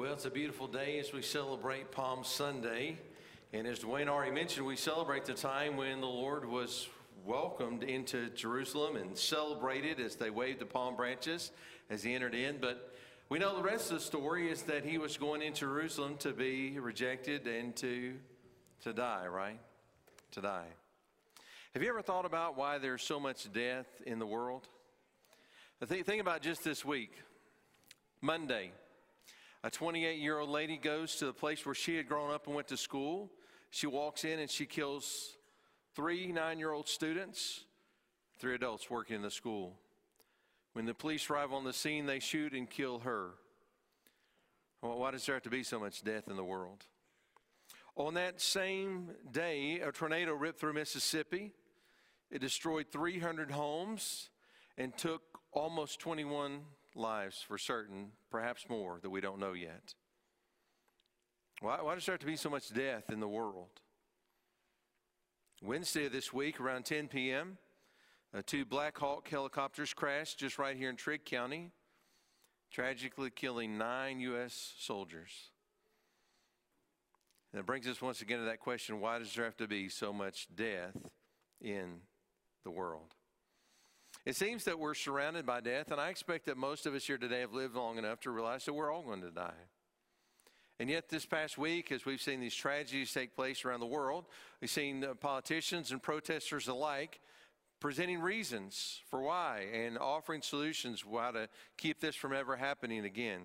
Well, it's a beautiful day as we celebrate Palm Sunday. And as Dwayne already mentioned, we celebrate the time when the Lord was welcomed into Jerusalem and celebrated as they waved the palm branches as he entered in. But we know the rest of the story is that he was going into Jerusalem to be rejected and to, to die, right? To die. Have you ever thought about why there's so much death in the world? Think, think about just this week. Monday, a 28 year old lady goes to the place where she had grown up and went to school. She walks in and she kills three nine year old students, three adults working in the school. When the police arrive on the scene, they shoot and kill her. Well, why does there have to be so much death in the world? On that same day, a tornado ripped through Mississippi. It destroyed 300 homes and took almost 21 lives for certain, perhaps more that we don't know yet. Why, why does there have to be so much death in the world? Wednesday of this week, around 10 p.m., uh, two Black Hawk helicopters crashed just right here in Trigg County, tragically killing nine U.S. soldiers. That brings us once again to that question why does there have to be so much death in the world? It seems that we're surrounded by death, and I expect that most of us here today have lived long enough to realize that we're all going to die. And yet, this past week, as we've seen these tragedies take place around the world, we've seen uh, politicians and protesters alike presenting reasons for why and offering solutions how to keep this from ever happening again.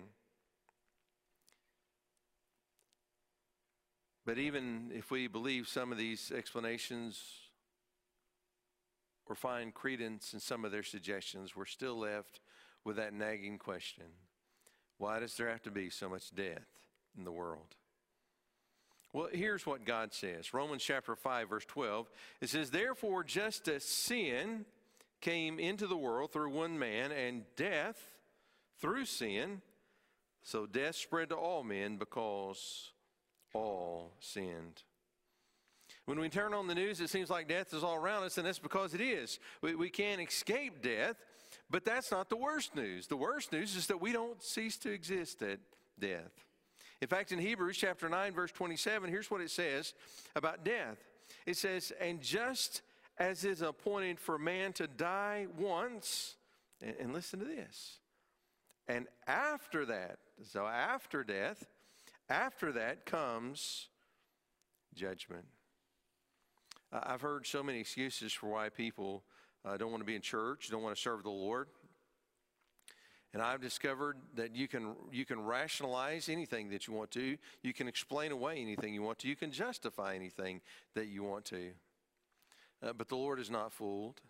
But even if we believe some of these explanations or find credence in some of their suggestions, we're still left with that nagging question why does there have to be so much death in the world? Well, here's what God says Romans chapter 5, verse 12. It says, Therefore, just as sin came into the world through one man, and death through sin, so death spread to all men because all sinned. When we turn on the news, it seems like death is all around us, and that's because it is. We, we can't escape death, but that's not the worst news. The worst news is that we don't cease to exist at death. In fact, in Hebrews chapter 9, verse 27, here's what it says about death it says, And just as is appointed for man to die once, and, and listen to this, and after that, so after death, after that comes judgment. I've heard so many excuses for why people uh, don't want to be in church, don't want to serve the Lord. And I've discovered that you can, you can rationalize anything that you want to. You can explain away anything you want to. You can justify anything that you want to. Uh, but the Lord is not fooled.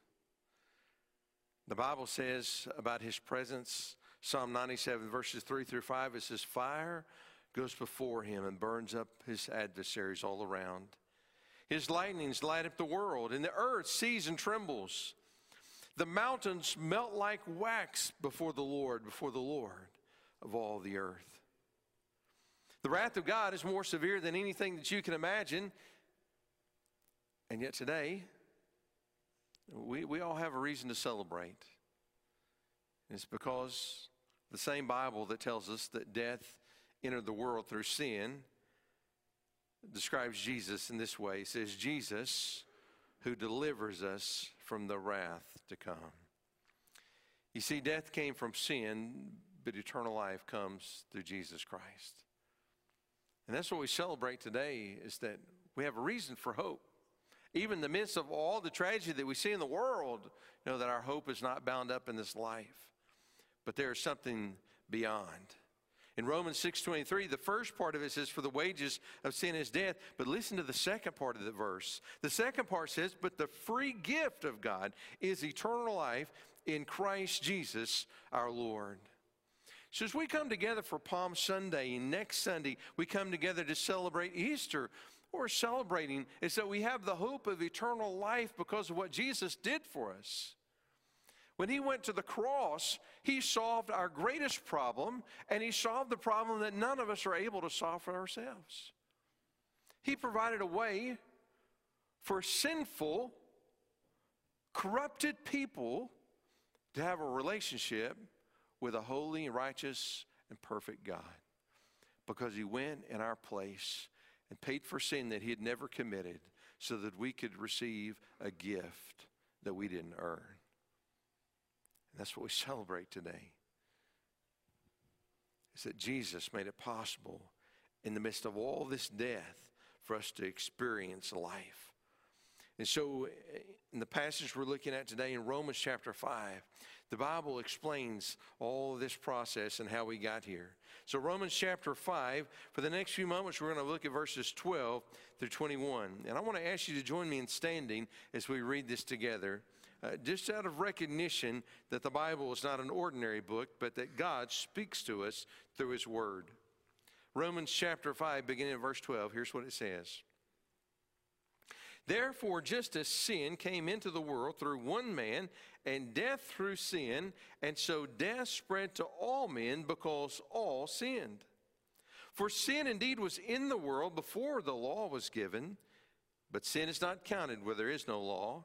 The Bible says about his presence, Psalm 97, verses 3 through 5, it says, Fire goes before him and burns up his adversaries all around. His lightnings light up the world, and the earth sees and trembles. The mountains melt like wax before the Lord, before the Lord of all the earth. The wrath of God is more severe than anything that you can imagine. And yet today, we, we all have a reason to celebrate. It's because the same Bible that tells us that death entered the world through sin describes Jesus in this way. He says, Jesus who delivers us from the wrath to come. You see, death came from sin, but eternal life comes through Jesus Christ. And that's what we celebrate today is that we have a reason for hope. Even in the midst of all the tragedy that we see in the world, you know that our hope is not bound up in this life, but there is something beyond. In Romans 6:23, the first part of it says for the wages of sin is death, but listen to the second part of the verse. The second part says, "But the free gift of God is eternal life in Christ Jesus our Lord." So as we come together for Palm Sunday, next Sunday we come together to celebrate Easter, we're celebrating is that we have the hope of eternal life because of what Jesus did for us. When he went to the cross, he solved our greatest problem, and he solved the problem that none of us are able to solve for ourselves. He provided a way for sinful, corrupted people to have a relationship with a holy, righteous, and perfect God. because he went in our place and paid for sin that he had never committed so that we could receive a gift that we didn't earn. And that's what we celebrate today. Is that Jesus made it possible in the midst of all this death for us to experience life. And so, eh, in the passage we're looking at today in Romans chapter 5, the Bible explains all this process and how we got here. So, Romans chapter 5, for the next few moments, we're going to look at verses 12 through 21. And I want to ask you to join me in standing as we read this together, uh, just out of recognition that the Bible is not an ordinary book, but that God speaks to us through His Word. Romans chapter 5, beginning at verse 12, here's what it says. Therefore, just as sin came into the world through one man, and death through sin, and so death spread to all men because all sinned. For sin indeed was in the world before the law was given, but sin is not counted where there is no law.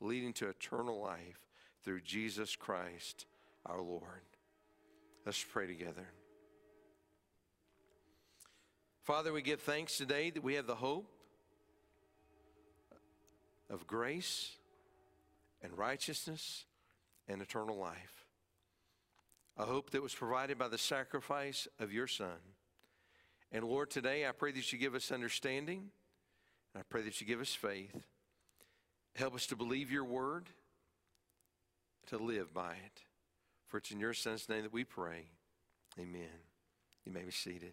leading to eternal life through Jesus Christ our Lord. Let's pray together. Father, we give thanks today that we have the hope of grace and righteousness and eternal life. A hope that was provided by the sacrifice of your Son. And Lord, today I pray that you give us understanding, and I pray that you give us faith. Help us to believe your word, to live by it. For it's in your Son's name that we pray. Amen. You may be seated.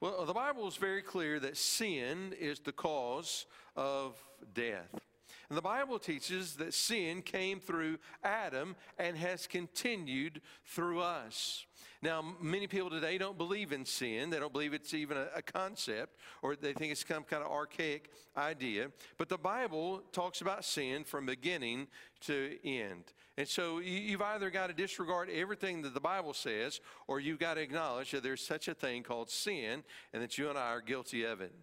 Well, the Bible is very clear that sin is the cause of death. And the Bible teaches that sin came through Adam and has continued through us. Now, many people today don't believe in sin. They don't believe it's even a, a, concept, or they think it's some kind of archaic idea. But the Bible talks about sin from beginning to end. And so you've either got to disregard everything that the Bible says, or you've got to acknowledge that there's such a thing called sin, and that you and I are guilty of it.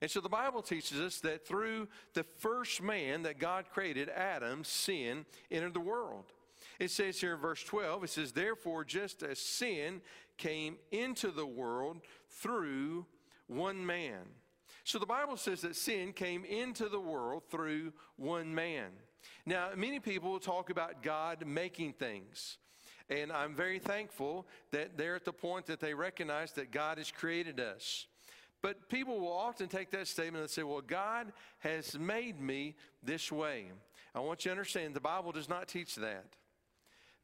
And so the Bible teaches us that through the first man that God created, Adam, sin entered the world. It says here in verse 12, it says, Therefore, just as sin came into the world through one man. So the Bible says that sin came into the world through one man. Now, many people talk about God making things. And I'm very thankful that they're at the point that they recognize that God has created us. But people will often take that statement and say, Well, God has made me this way. I want you to understand the Bible does not teach that.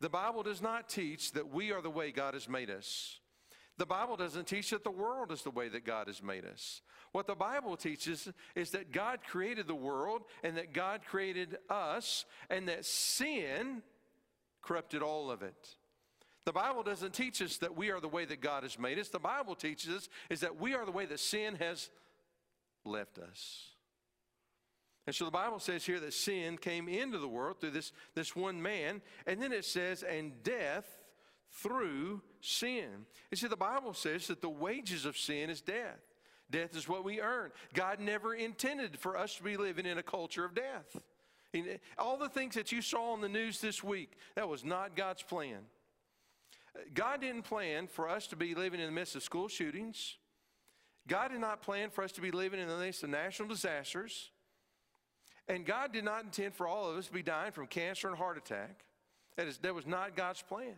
The Bible does not teach that we are the way God has made us. The Bible doesn't teach that the world is the way that God has made us. What the Bible teaches is that God created the world and that God created us and that sin corrupted all of it. The Bible doesn't teach us that we are the way that God has made us. The Bible teaches us is that we are the way that sin has left us. And so the Bible says here that sin came into the world through this, this one man. And then it says, and death through sin. You see, the Bible says that the wages of sin is death. Death is what we earn. God never intended for us to be living in a culture of death. All the things that you saw on the news this week, that was not God's plan. God didn't plan for us to be living in the midst of school shootings. God did not plan for us to be living in the midst of national disasters. And God did not intend for all of us to be dying from cancer and heart attack. That, is, that was not God's plan.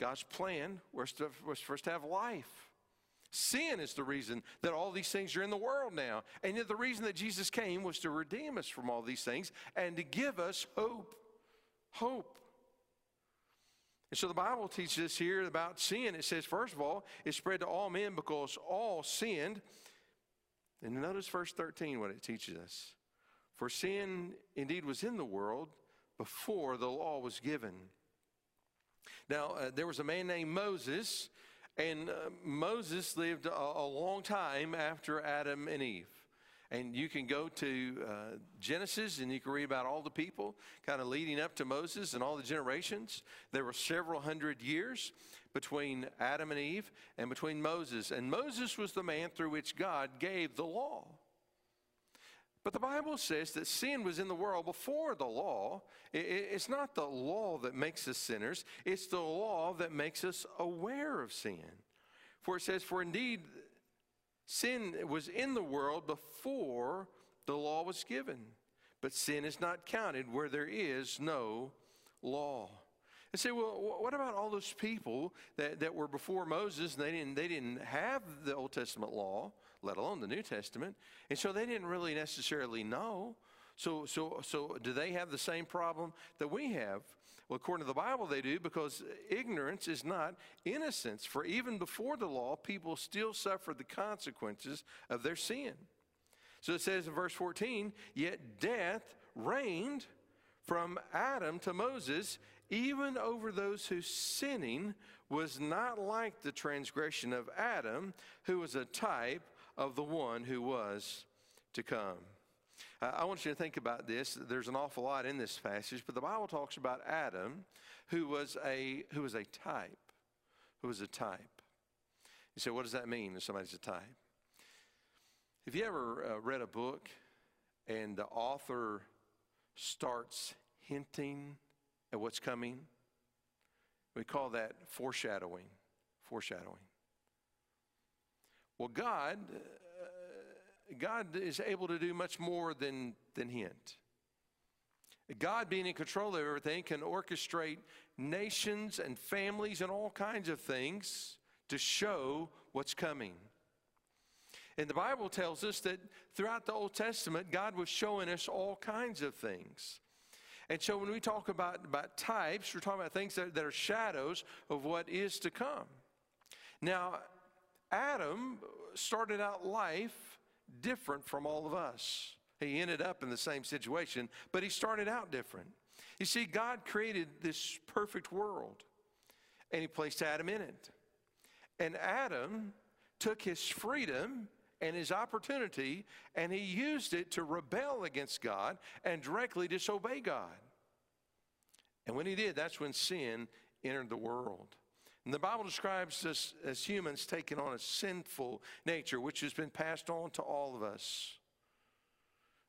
God's plan was, to, was for us to have life. Sin is the reason that all these things are in the world now. And yet, the reason that Jesus came was to redeem us from all these things and to give us hope. Hope. And so the Bible teaches us here about sin. It says, first of all, it spread to all men because all sinned. And notice verse 13 what it teaches us. For sin indeed was in the world before the law was given. Now, uh, there was a man named Moses, and uh, Moses lived a, a long time after Adam and Eve. And you can go to uh, Genesis and you can read about all the people kind of leading up to Moses and all the generations. There were several hundred years between Adam and Eve and between Moses. And Moses was the man through which God gave the law. But the Bible says that sin was in the world before the law. It's not the law that makes us sinners, it's the law that makes us aware of sin. For it says, For indeed, sin was in the world before the law was given, but sin is not counted where there is no law. And say, well, what about all those people that, that were before Moses and they didn't, they didn't have the Old Testament law? let alone the New Testament. And so they didn't really necessarily know. So, so, so do they have the same problem that we have? Well, according to the Bible, they do because ignorance is not innocence. For even before the law, people still suffered the consequences of their sin. So it says in verse 14, yet death reigned from Adam to Moses, even over those whose sinning was not like the transgression of Adam, who was a type of the one who was to come. Uh, I want you to think about this. There's an awful lot in this passage, but the Bible talks about Adam, who was a who was a type, who was a type. You say, what does that mean? If somebody's a type. Have you ever uh, read a book and the author starts hinting at what's coming? We call that foreshadowing. Foreshadowing. Well, God, God is able to do much more than, than hint. God, being in control of everything, can orchestrate nations and families and all kinds of things to show what's coming. And the Bible tells us that throughout the Old Testament, God was showing us all kinds of things. And so when we talk about, about types, we're talking about things that, that are shadows of what is to come. Now, Adam started out life different from all of us. He ended up in the same situation, but he started out different. You see, God created this perfect world, and he placed Adam in it. And Adam took his freedom and his opportunity, and he used it to rebel against God and directly disobey God. And when he did, that's when sin entered the world. And the Bible describes us as humans taking on a sinful nature, which has been passed on to all of us.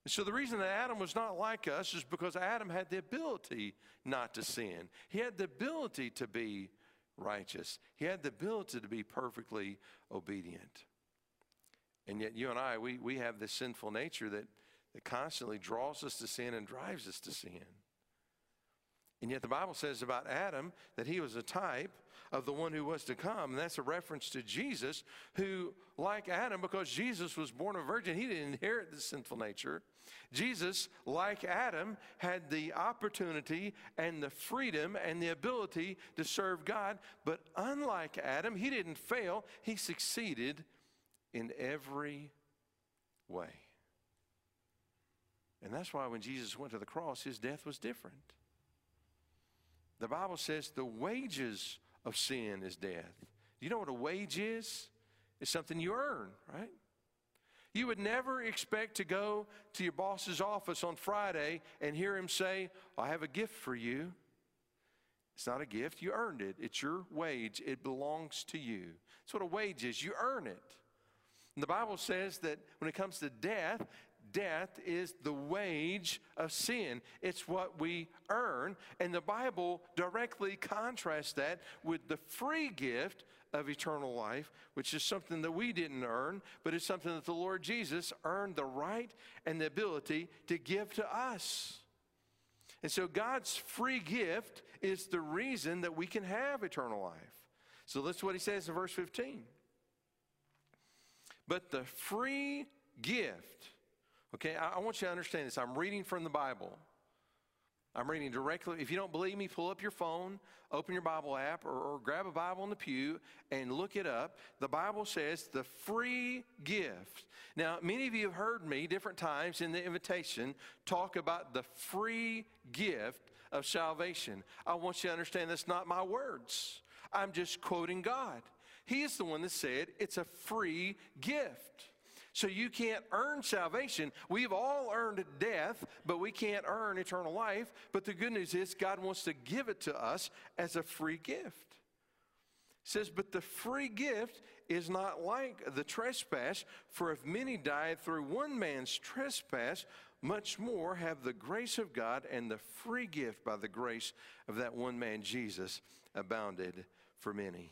And so the reason that Adam was not like us is because Adam had the ability not to sin. He had the ability to be righteous. He had the ability to be perfectly obedient. And yet you and I, we, we have this sinful nature that, that constantly draws us to sin and drives us to sin. And yet the Bible says about Adam that he was a type of the one who was to come. And that's a reference to Jesus, who, like Adam, because Jesus was born a virgin, he didn't inherit the sinful nature. Jesus, like Adam, had the opportunity and the freedom and the ability to serve God. But unlike Adam, he didn't fail, he succeeded in every way. And that's why when Jesus went to the cross, his death was different. The Bible says the wages of sin is death. You know what a wage is? It's something you earn, right? You would never expect to go to your boss's office on Friday and hear him say, I have a gift for you. It's not a gift, you earned it. It's your wage, it belongs to you. That's what a wage is. You earn it. And the Bible says that when it comes to death, death is the wage of sin. It's what we earn. And the Bible directly contrasts that with the free gift of eternal life, which is something that we didn't earn, but it's something that the Lord Jesus earned the right and the ability to give to us. And so God's free gift is the reason that we can have eternal life. So that's what he says in verse 15. But the free gift, okay, I, I, want you to understand this. I'm reading from the Bible. I'm reading directly. If you don't believe me, pull up your phone, open your Bible app, or, or grab a Bible in the pew and look it up. The Bible says the free gift. Now, many of you have heard me different times in the invitation talk about the free gift of salvation. I want you to understand that's not my words. I'm just quoting God. He is the one that said it's a free gift. So you can't earn salvation. We've all earned death, but we can't earn eternal life. But the good news is God wants to give it to us as a free gift. It says, but the free gift is not like the trespass, for if many died through one man's trespass, much more have the grace of God and the free gift by the grace of that one man, Jesus, abounded for many.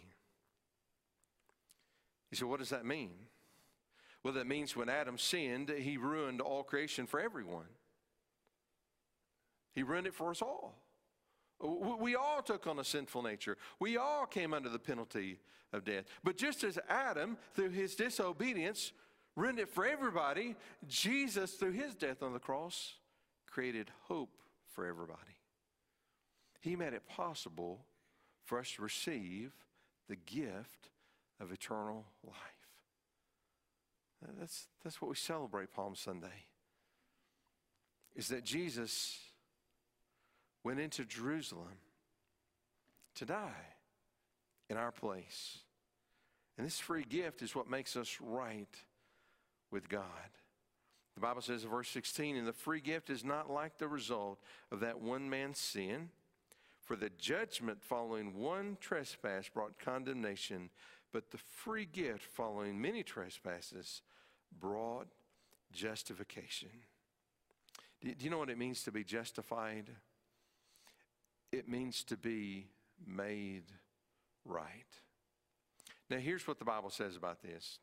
You say, what does that mean? Well, that means when Adam sinned, he ruined all creation for everyone. He ruined it for us all. We all took on a sinful nature. We all came under the penalty of death. But just as Adam, through his disobedience, ruined it for everybody, Jesus, through his death on the cross, created hope for everybody. He made it possible for us to receive the gift of eternal life. That's, that's what we celebrate Palm Sunday. Is that Jesus went into Jerusalem to die in our place. And this free gift is what makes us right with God. The Bible says in verse 16, and the free gift is not like the result of that one man's sin. For the judgment following one trespass brought condemnation, but the free gift following many trespasses brought justification. Do you know what it means to be justified? It means to be made right. Now, here's what the Bible says about this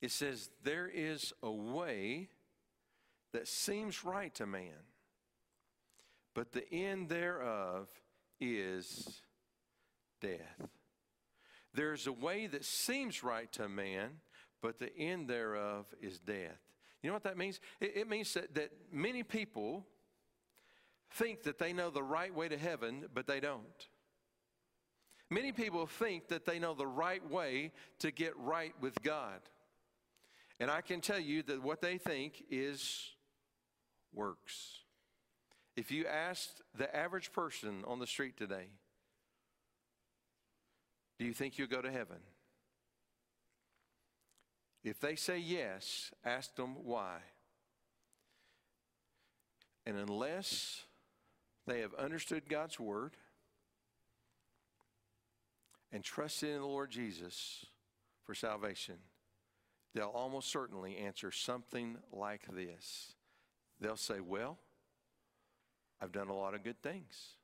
it says, There is a way that seems right to man but the end thereof is death. There's a way that seems right to man, but the end thereof is death. You know what that means? It, it means that, that many people think that they know the right way to heaven, but they don't. Many people think that they know the right way to get right with God. And I can tell you that what they think is works. If you asked the average person on the street today, do you think you'll go to heaven? If they say yes, ask them why. And unless they have understood God's word and trusted in the Lord Jesus for salvation, they'll almost certainly answer something like this. They'll say, Well, I've done a lot of good things.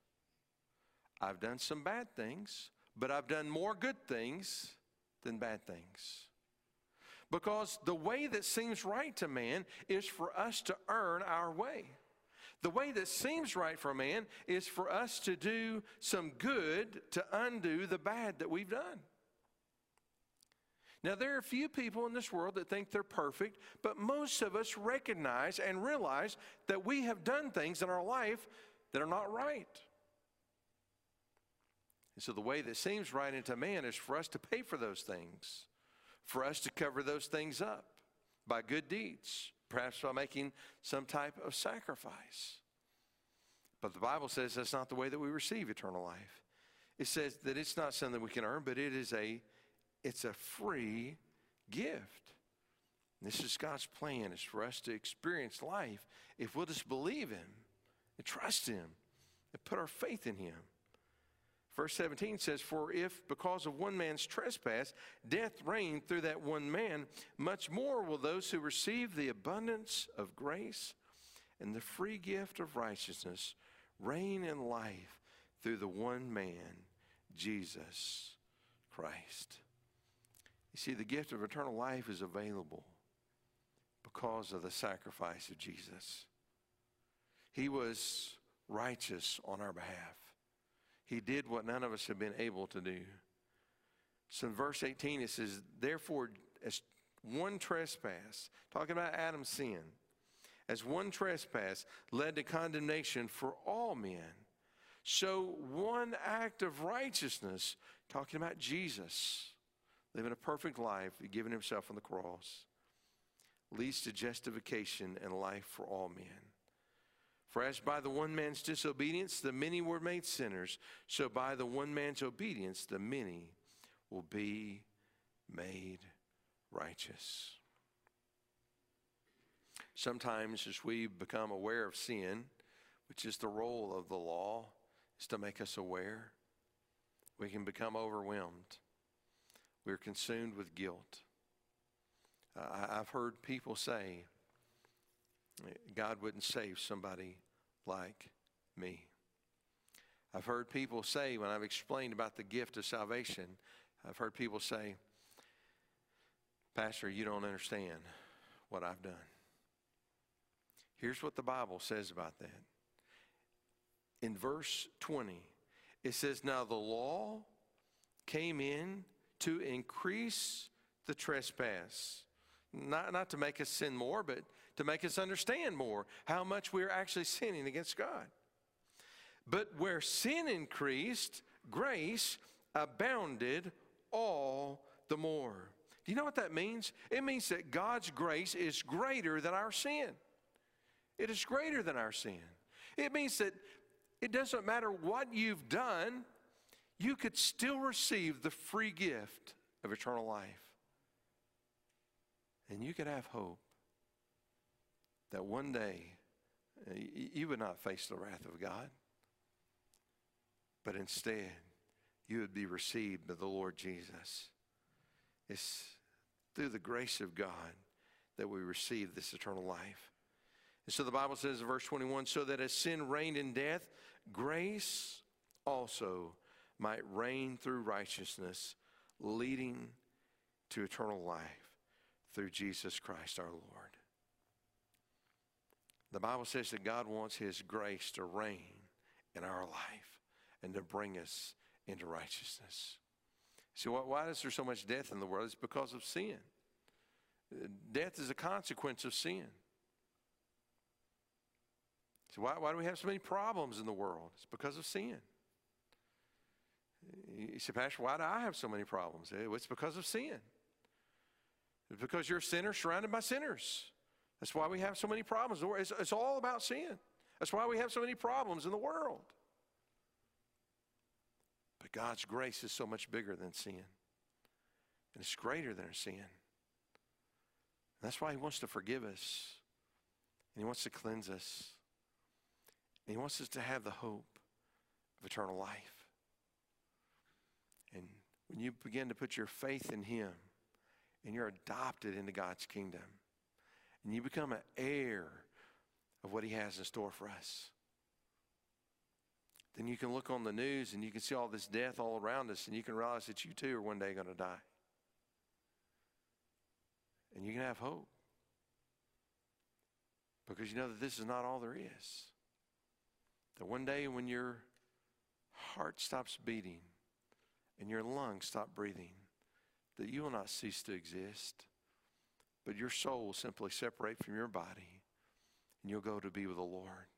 I've done some bad things, but I've done more good things than bad things. Because the way that seems right to man is for us to earn our way. The way that seems right for man is for us to do some good to undo the bad that we've done. Now, there are a few people in this world that think they're perfect, but most of us recognize and realize that we have done things in our life that are not right. And so, the way that seems right into man is for us to pay for those things, for us to cover those things up by good deeds, perhaps by making some type of sacrifice. But the Bible says that's not the way that we receive eternal life. It says that it's not something we can earn, but it is a it's a free gift. This is God's plan, is for us to experience life if we'll just believe Him and trust Him and put our faith in Him. Verse 17 says, For if because of one man's trespass death reigned through that one man, much more will those who receive the abundance of grace and the free gift of righteousness reign in life through the one man, Jesus Christ. You see, the gift of eternal life is available because of the sacrifice of Jesus. He was righteous on our behalf. He did what none of us have been able to do. So in verse 18, it says, Therefore, as one trespass, talking about Adam's sin, as one trespass led to condemnation for all men, so one act of righteousness, talking about Jesus, living a perfect life, giving himself on the cross, leads to justification and life for all men. For as by the one man's disobedience the many were made sinners, so by the one man's obedience the many will be made righteous. Sometimes, as we become aware of sin, which is the role of the law, is to make us aware, we can become overwhelmed. We're consumed with guilt. Uh, I've heard people say, God wouldn't save somebody like me. I've heard people say, when I've explained about the gift of salvation, I've heard people say, Pastor, you don't understand what I've done. Here's what the Bible says about that. In verse 20, it says, Now the law came in to increase the trespass. Not, not to make us sin more, but to make us understand more how much we're actually sinning against God. But where sin increased, grace abounded all the more. Do you know what that means? It means that God's grace is greater than our sin. It is greater than our sin. It means that it doesn't matter what you've done, you could still receive the free gift of eternal life. And you could have hope that one day uh, you would not face the wrath of God, but instead you would be received by the Lord Jesus. It's through the grace of God that we receive this eternal life. And so the Bible says in verse 21 so that as sin reigned in death, grace also might reign through righteousness, leading to eternal life through Jesus Christ our Lord. The Bible says that God wants His grace to reign in our life and to bring us into righteousness. See, why is there so much death in the world? It's because of sin. Death is a consequence of sin. So, why, why do we have so many problems in the world? It's because of sin. You say, Pastor, why do I have so many problems? Eh, it's because of sin. It's because you're a sinner surrounded by sinners. That's why we have so many problems. It's, it's all about sin. That's why we have so many problems in the world. But God's grace is so much bigger than sin, and it's greater than our sin. And that's why He wants to forgive us, and He wants to cleanse us, and He wants us to have the hope of eternal life. And when you begin to put your faith in Him, and you're adopted into God's kingdom, and you become an heir of what He has in store for us. Then you can look on the news and you can see all this death all around us, and you can realize that you too are one day going to die. And you can have hope. Because you know that this is not all there is. That one day when your heart stops beating and your lungs stop breathing, that you will not cease to exist but your soul will simply separate from your body and you'll go to be with the Lord.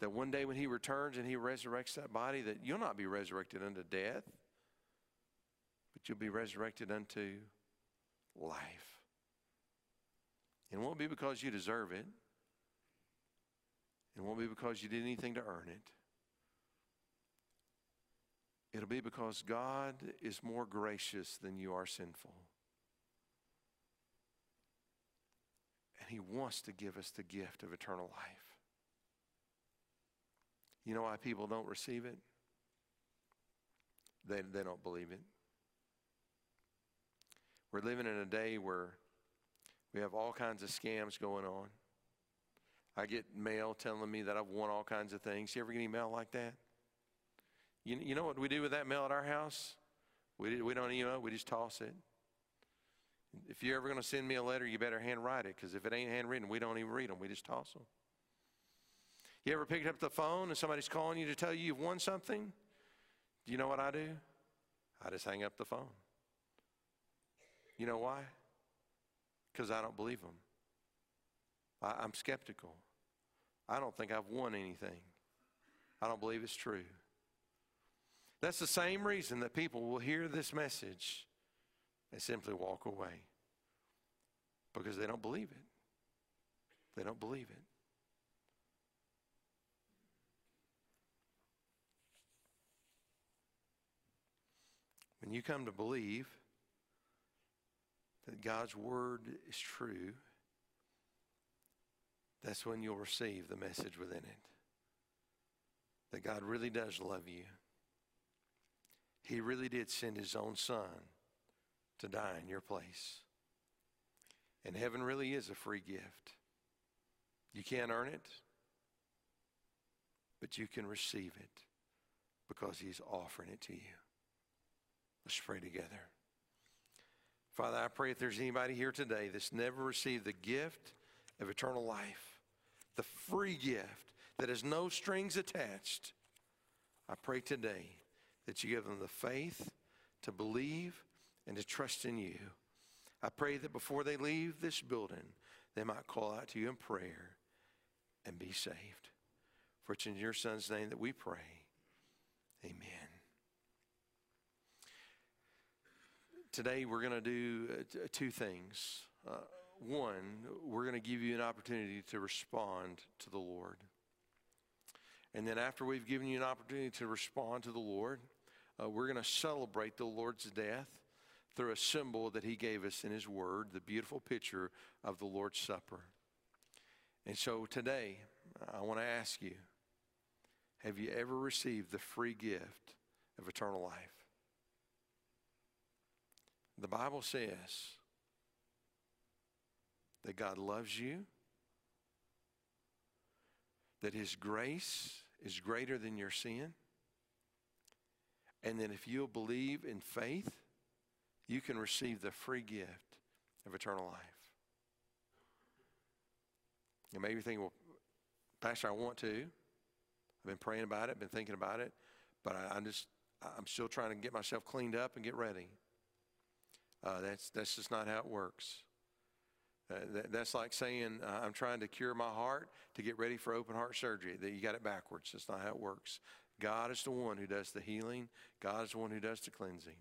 That one day when He returns and He resurrects that body, that you'll not be resurrected unto death, but you'll be resurrected unto life. And it won't be because you deserve it. It won't be because you did anything to earn it. It'll be because God is more gracious than you are sinful. He wants to give us the gift of eternal life. You know why people don't receive it? they, they don't believe it. We're living in a day where we have all kinds of scams going on. I get mail telling me that I've won all kinds of things. You ever get any mail like that? You, you know what we do with that mail at our house? We, we don't know, we just toss it. If you're ever going to send me a letter, you better handwrite it because if it ain't handwritten, we don't even read them. We just toss them. You ever picked up the phone and somebody's calling you to tell you you've won something? Do you know what I do? I just hang up the phone. You know why? Because I don't believe them. I, I'm skeptical. I don't think I've won anything. I don't believe it's true. That's the same reason that people will hear this message and simply walk away because they don't believe it. They don't believe it. When you come to believe that God's word is true, that's when you'll receive the message within it. That God really does love you. He really did send his own son to die in your place. And heaven really is a free gift. You can't earn it, but you can receive it because he's offering it to you. Let's pray together. Father, I pray if there's anybody here today that's never received the gift of eternal life, the free gift that has no strings attached, I pray today that you give them the faith to believe and to trust in you. I pray that before they leave this building, they might call out to you in prayer and be saved. For it's in your Son's name that we pray. Amen. Today, we're going to do uh, two things. Uh, one, we're going to give you an opportunity to respond to the Lord. And then, after we've given you an opportunity to respond to the Lord, uh, we're going to celebrate the Lord's death through a symbol that He gave us in His Word, the beautiful picture of the Lord's Supper. And so today, I want to ask you have you ever received the free gift of eternal life? The Bible says that God loves you, that His grace is greater than your sin, and that if you'll believe in faith, you can receive the free gift of eternal life. You may be thinking, well, Pastor, I want to. I've been praying about it, been thinking about it, but I, am just, I'm still trying to get myself cleaned up and get ready. Uh, that's, that's just not how it works. Uh, that, that's like saying, uh, I'm trying to cure my heart to get ready for open heart surgery. That you got it backwards. That's not how it works. God is the one who does the healing, God is the one who does the cleansing.